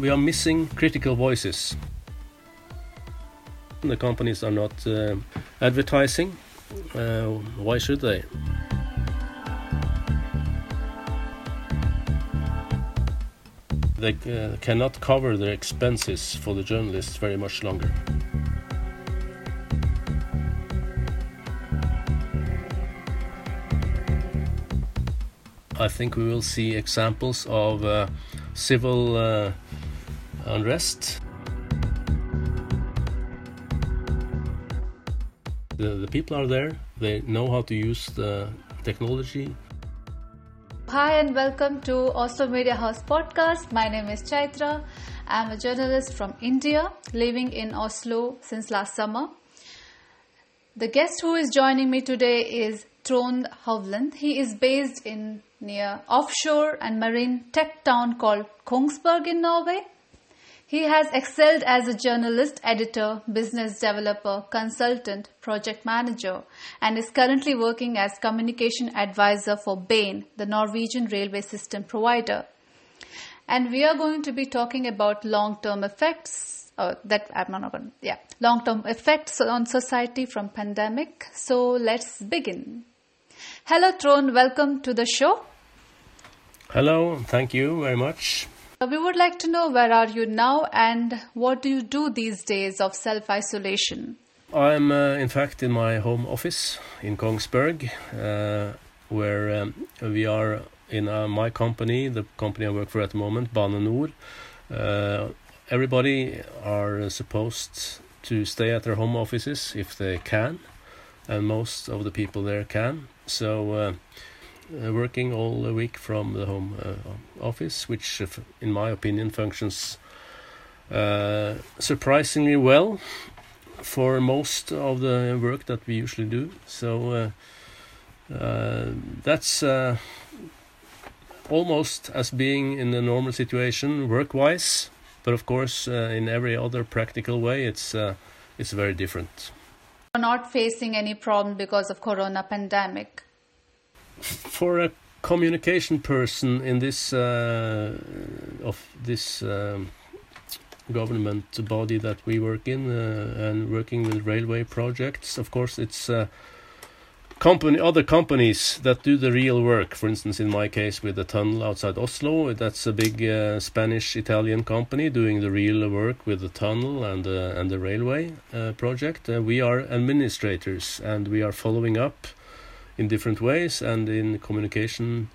We are missing critical voices. The companies are not uh, advertising. Uh, why should they? They uh, cannot cover their expenses for the journalists very much longer. I think we will see examples of uh, civil uh, unrest. The, the people are there, they know how to use the technology. Hi, and welcome to Oslo Media House podcast. My name is Chaitra. I'm a journalist from India, living in Oslo since last summer. The guest who is joining me today is Trond Hovland. He is based in near offshore and marine tech town called Kongsberg in Norway. He has excelled as a journalist, editor, business developer, consultant, project manager, and is currently working as communication advisor for Bane, the Norwegian railway system provider. And we are going to be talking about long-term effects uh, that I'm not going. Yeah, long-term effects on society from pandemic. So let's begin. Hello, Trond. Welcome to the show. Hello, thank you very much. We would like to know where are you now and what do you do these days of self isolation? I'm uh, in fact in my home office in Kongsberg, uh, where um, we are in uh, my company, the company I work for at the moment, Bane NOR. Uh, everybody are supposed to stay at their home offices if they can, and most of the people there can. So uh, Uh, working all the week from the home uh, office, which, uh, in my opinion, functions uh, surprisingly well for most of the work that we usually do. So uh, that's almost as being in a normal situation work-wise, but of course, in every other practical way, it's it's very different. We're not facing any problem because of corona pandemic for a communication person in this uh, of this um, government body that we work in uh, and working with railway projects, of course, it's uh, company other companies that do the real work. For instance, in my case, with the tunnel outside Oslo, that's a big uh, Spanish-Italian company doing the real work with the tunnel and and the railway uh, project. Uh, we are administrators and we are following up in different ways and in communication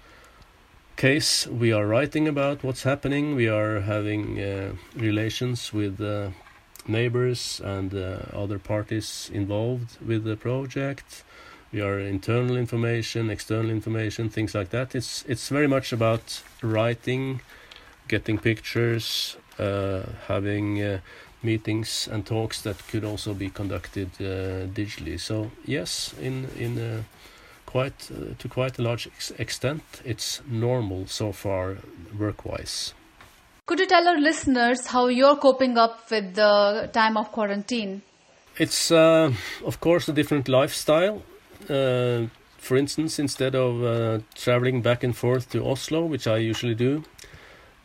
case we are writing about what's happening. We are having uh, relations with uh, neighbors and uh, other parties involved with the project. We are internal information external information things like that. It's it's very much about writing getting pictures uh, having uh, meetings and talks that could also be conducted uh, digitally. So yes in in quite uh, to quite a large ex extent, it's normal so far work-wise. Could you tell our listeners how you're coping up with the time of quarantine? It's uh, of course a different lifestyle. Uh, for instance, instead of uh, traveling back and forth to Oslo, which I usually do,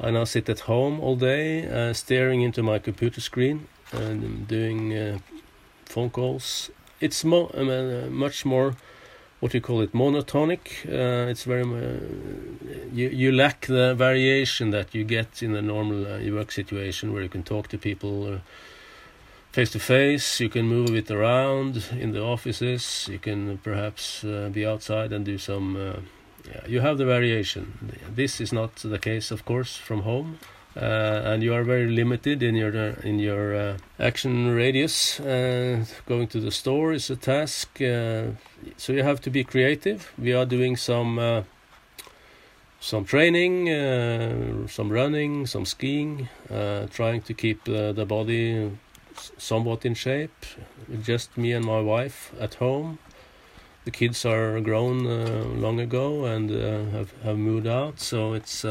I now sit at home all day, uh, staring into my computer screen and doing uh, phone calls. It's mo much more what do you call it monotonic. Uh, it's very uh, you you lack the variation that you get in a normal uh, work situation where you can talk to people face to face. You can move it around in the offices. You can perhaps uh, be outside and do some. Uh, yeah, you have the variation. This is not the case, of course, from home. Uh, and you are very limited in your uh, in your uh, action radius. going to the store is a task, so you have to be creative. We are doing some some training, uh, some running, some skiing, uh, trying to keep uh, the body somewhat in shape. Just me and my wife at home. The kids are grown long ago and have have moved out, so it's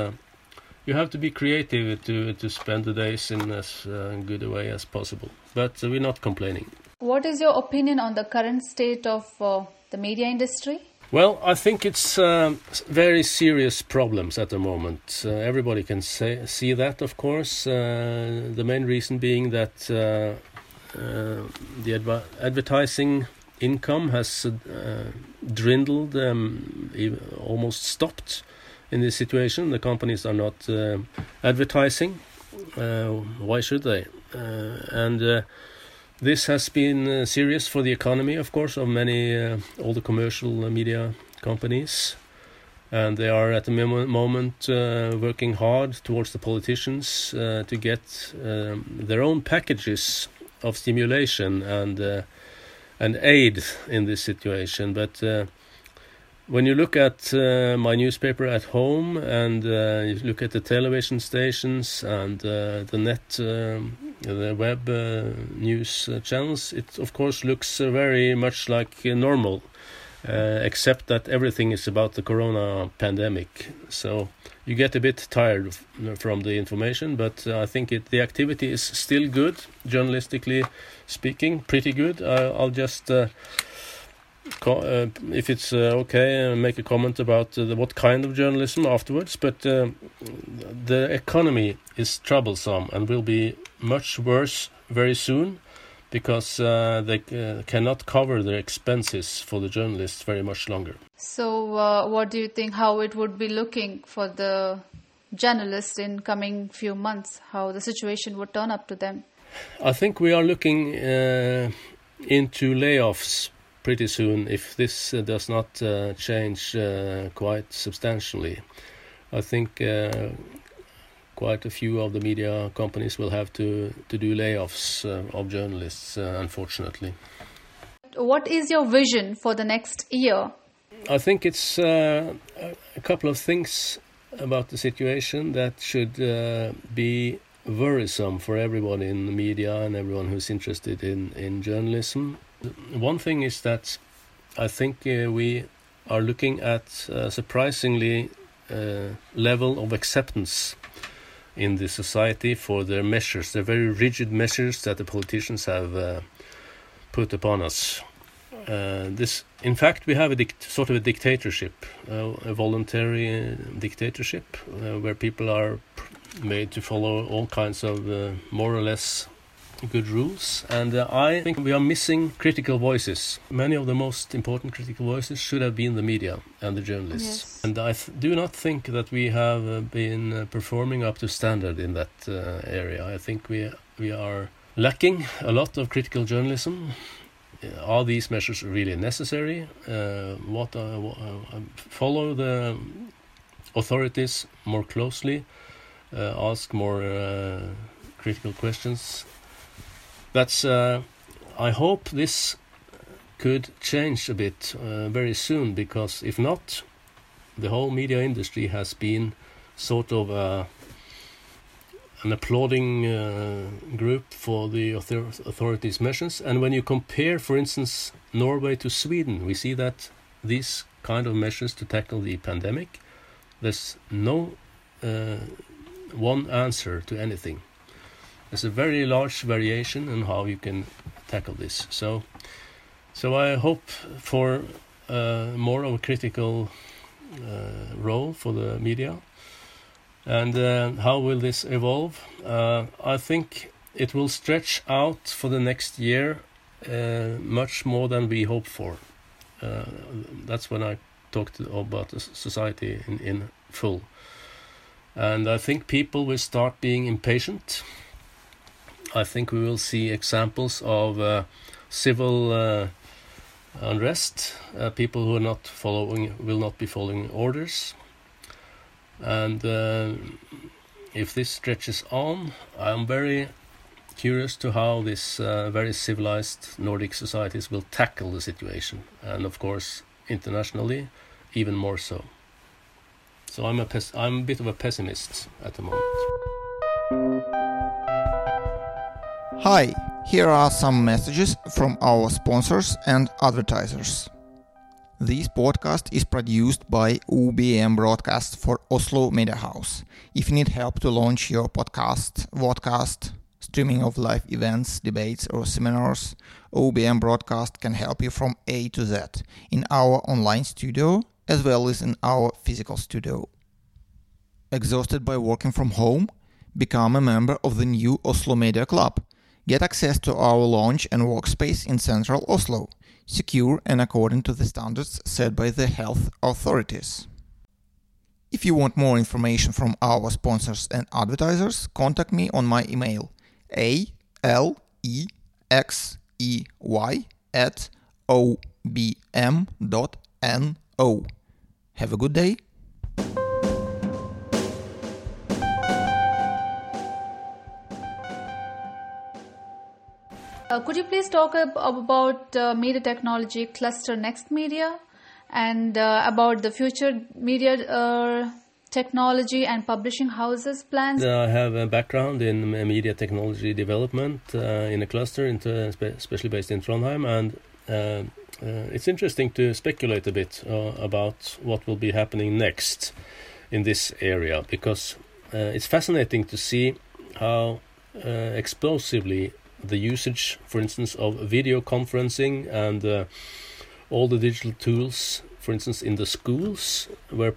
you have to be creative to to spend the days in as uh, good a way as possible. But uh, we're not complaining. What is your opinion on the current state of uh, the media industry? Well, I think it's uh, very serious problems at the moment. Uh, everybody can say, see that, of course. Uh, the main reason being that uh, uh, the adv- advertising income has uh, dwindled, um, almost stopped in this situation. The companies are not advertising. why should they? and this has been uh, serious for the economy, of course, of many uh, all the commercial uh, media companies, and they are at the moment uh, working hard towards the politicians uh, to get um, their own packages of stimulation and uh, and aid in this situation. But when you look at uh, my newspaper at home and uh, you look at the television stations and uh, the net, um, the web uh, news uh, channels, it of course looks uh, very much like normal, except that everything is about the corona pandemic. So you get a bit tired from the information, but I think it, the activity is still good, journalistically speaking, pretty good. I'll just uh, if it's uh, okay, uh, make a comment about the, what kind of journalism afterwards. But the economy is troublesome and will be much worse very soon because uh, they uh, cannot cover their expenses for the journalists very much longer. So, uh, what do you think? How it would be looking for the journalists in coming few months? How the situation would turn up to them? I think we are looking into layoffs pretty soon if this uh, does not uh, change uh, quite substantially. I think quite a few of the media companies will have to, to do layoffs of journalists, unfortunately. What is your vision for the next year? I think it's uh, a couple of things about the situation that should uh, be worrisome for everyone in the media and everyone who's interested in, in journalism. One thing is that I think uh, we are looking at a surprisingly uh, level of acceptance in the society for their measures, the very rigid measures that the politicians have uh, put upon us. Uh, this, in fact, we have a sort of a dictatorship, uh, a voluntary uh, dictatorship, where people are made to follow all kinds of more or less good rules, and uh, I think we are missing critical voices. Many of the most important critical voices should have been the media and the journalists. Yes. And I do not think that we have uh, been uh, performing up to standard in that uh, area. I think we we are lacking a lot of critical journalism. Uh, are these measures really necessary? Uh, what follow the authorities more closely? ask more critical questions that's. Uh, I hope this could change a bit uh, very soon because if not, the whole media industry has been sort of uh, an applauding uh, group for the author authorities' measures. And when you compare, for instance, Norway to Sweden, we see that these kind of measures to tackle the pandemic, there's no uh, one answer to anything. There's a very large variation in how you can tackle this. So, so I hope for uh, more of a critical uh, role for the media. And uh, how will this evolve? Uh, I think it will stretch out for the next year uh, much more than we hope for. Uh, that's when I talked about society in, in full. And I think people will start being impatient I think we will see examples of uh, civil uh, unrest. Uh, people who are not following will not be following orders, and uh, if this stretches on, I'm very curious to how these uh, very civilized Nordic societies will tackle the situation, and of course internationally, even more so. So I'm a I'm a bit of a pessimist at the moment. Hi, here are some messages from our sponsors and advertisers. This podcast is produced by OBM Broadcast for Oslo Media House. If you need help to launch your podcast, podcast, streaming of live events, debates, or seminars, OBM Broadcast can help you from A to Z in our online studio as well as in our physical studio. Exhausted by working from home? Become a member of the new Oslo Media Club. Get access to our lounge and workspace in central Oslo, secure and according to the standards set by the health authorities. If you want more information from our sponsors and advertisers, contact me on my email a l e x e y at obm.no. Have a good day. Uh, could you please talk ab- about uh, media technology cluster Next Media and uh, about the future media uh, technology and publishing houses plans? I have a background in media technology development uh, in a cluster, especially based in Trondheim, and uh, uh, it's interesting to speculate a bit uh, about what will be happening next in this area because uh, it's fascinating to see how uh, explosively the usage, for instance, of video conferencing and uh, all the digital tools, for instance, in the schools, where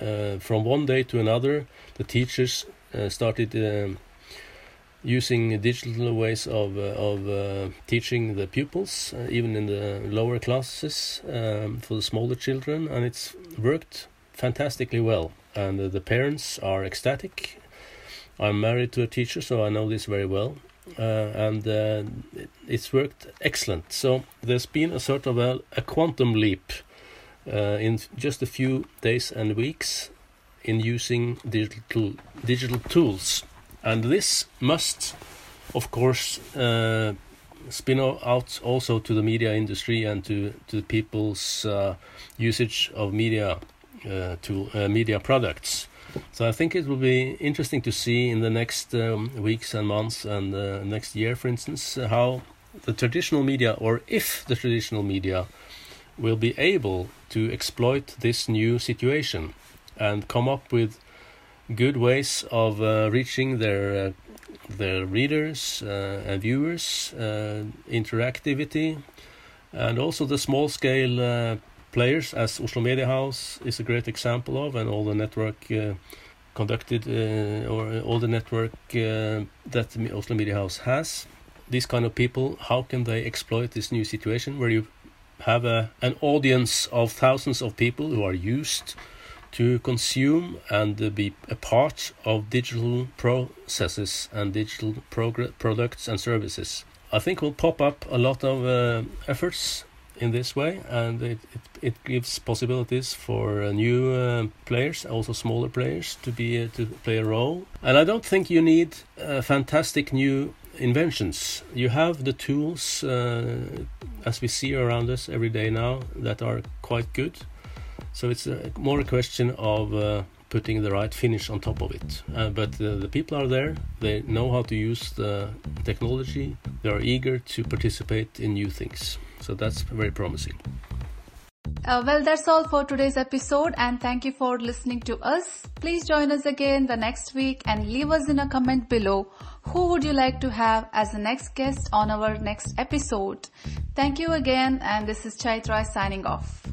uh, from one day to another, the teachers uh, started um, using digital ways of uh, of uh, teaching the pupils, uh, even in the lower classes um, for the smaller children, and it's worked fantastically well. And the parents are ecstatic. I'm married to a teacher, so I know this very well. Uh, and uh, it's worked excellent. So there's been a sort of a, a quantum leap uh, in just a few days and weeks in using digital digital tools, and this must, of course, uh, spin out also to the media industry and to to people's uh, usage of media uh, uh, media products. So I think it will be interesting to see in the next um, weeks and months and uh, next year, for instance, how the traditional media, or if the traditional media, will be able to exploit this new situation and come up with good ways of uh, reaching their uh, their readers uh, and viewers, uh, interactivity, and also the small scale uh, players, as Oslo Media House is a great example of, and all the network uh, conducted uh, or all the network uh, that Oslo Media House has. These kind of people, how can they exploit this new situation where you have a, an audience of thousands of people who are used to consume and be a part of digital processes and digital progr- products and services. I think will pop up a lot of uh, efforts in this way, and it, it, it gives possibilities for uh, new uh, players, also smaller players, to be uh, to play a role. And I don't think you need uh, fantastic new inventions. You have the tools, uh, as we see around us every day now, that are quite good. So it's uh, more a question of putting the right finish on top of it. Uh, but uh, the people are there, they know how to use the technology, they are eager to participate in new things. So that's very promising. Uh, well, that's all for today's episode, and thank you for listening to us. Please join us again the next week and leave us in a comment below who would you like to have as the next guest on our next episode. Thank you again, and this is Chaitra signing off.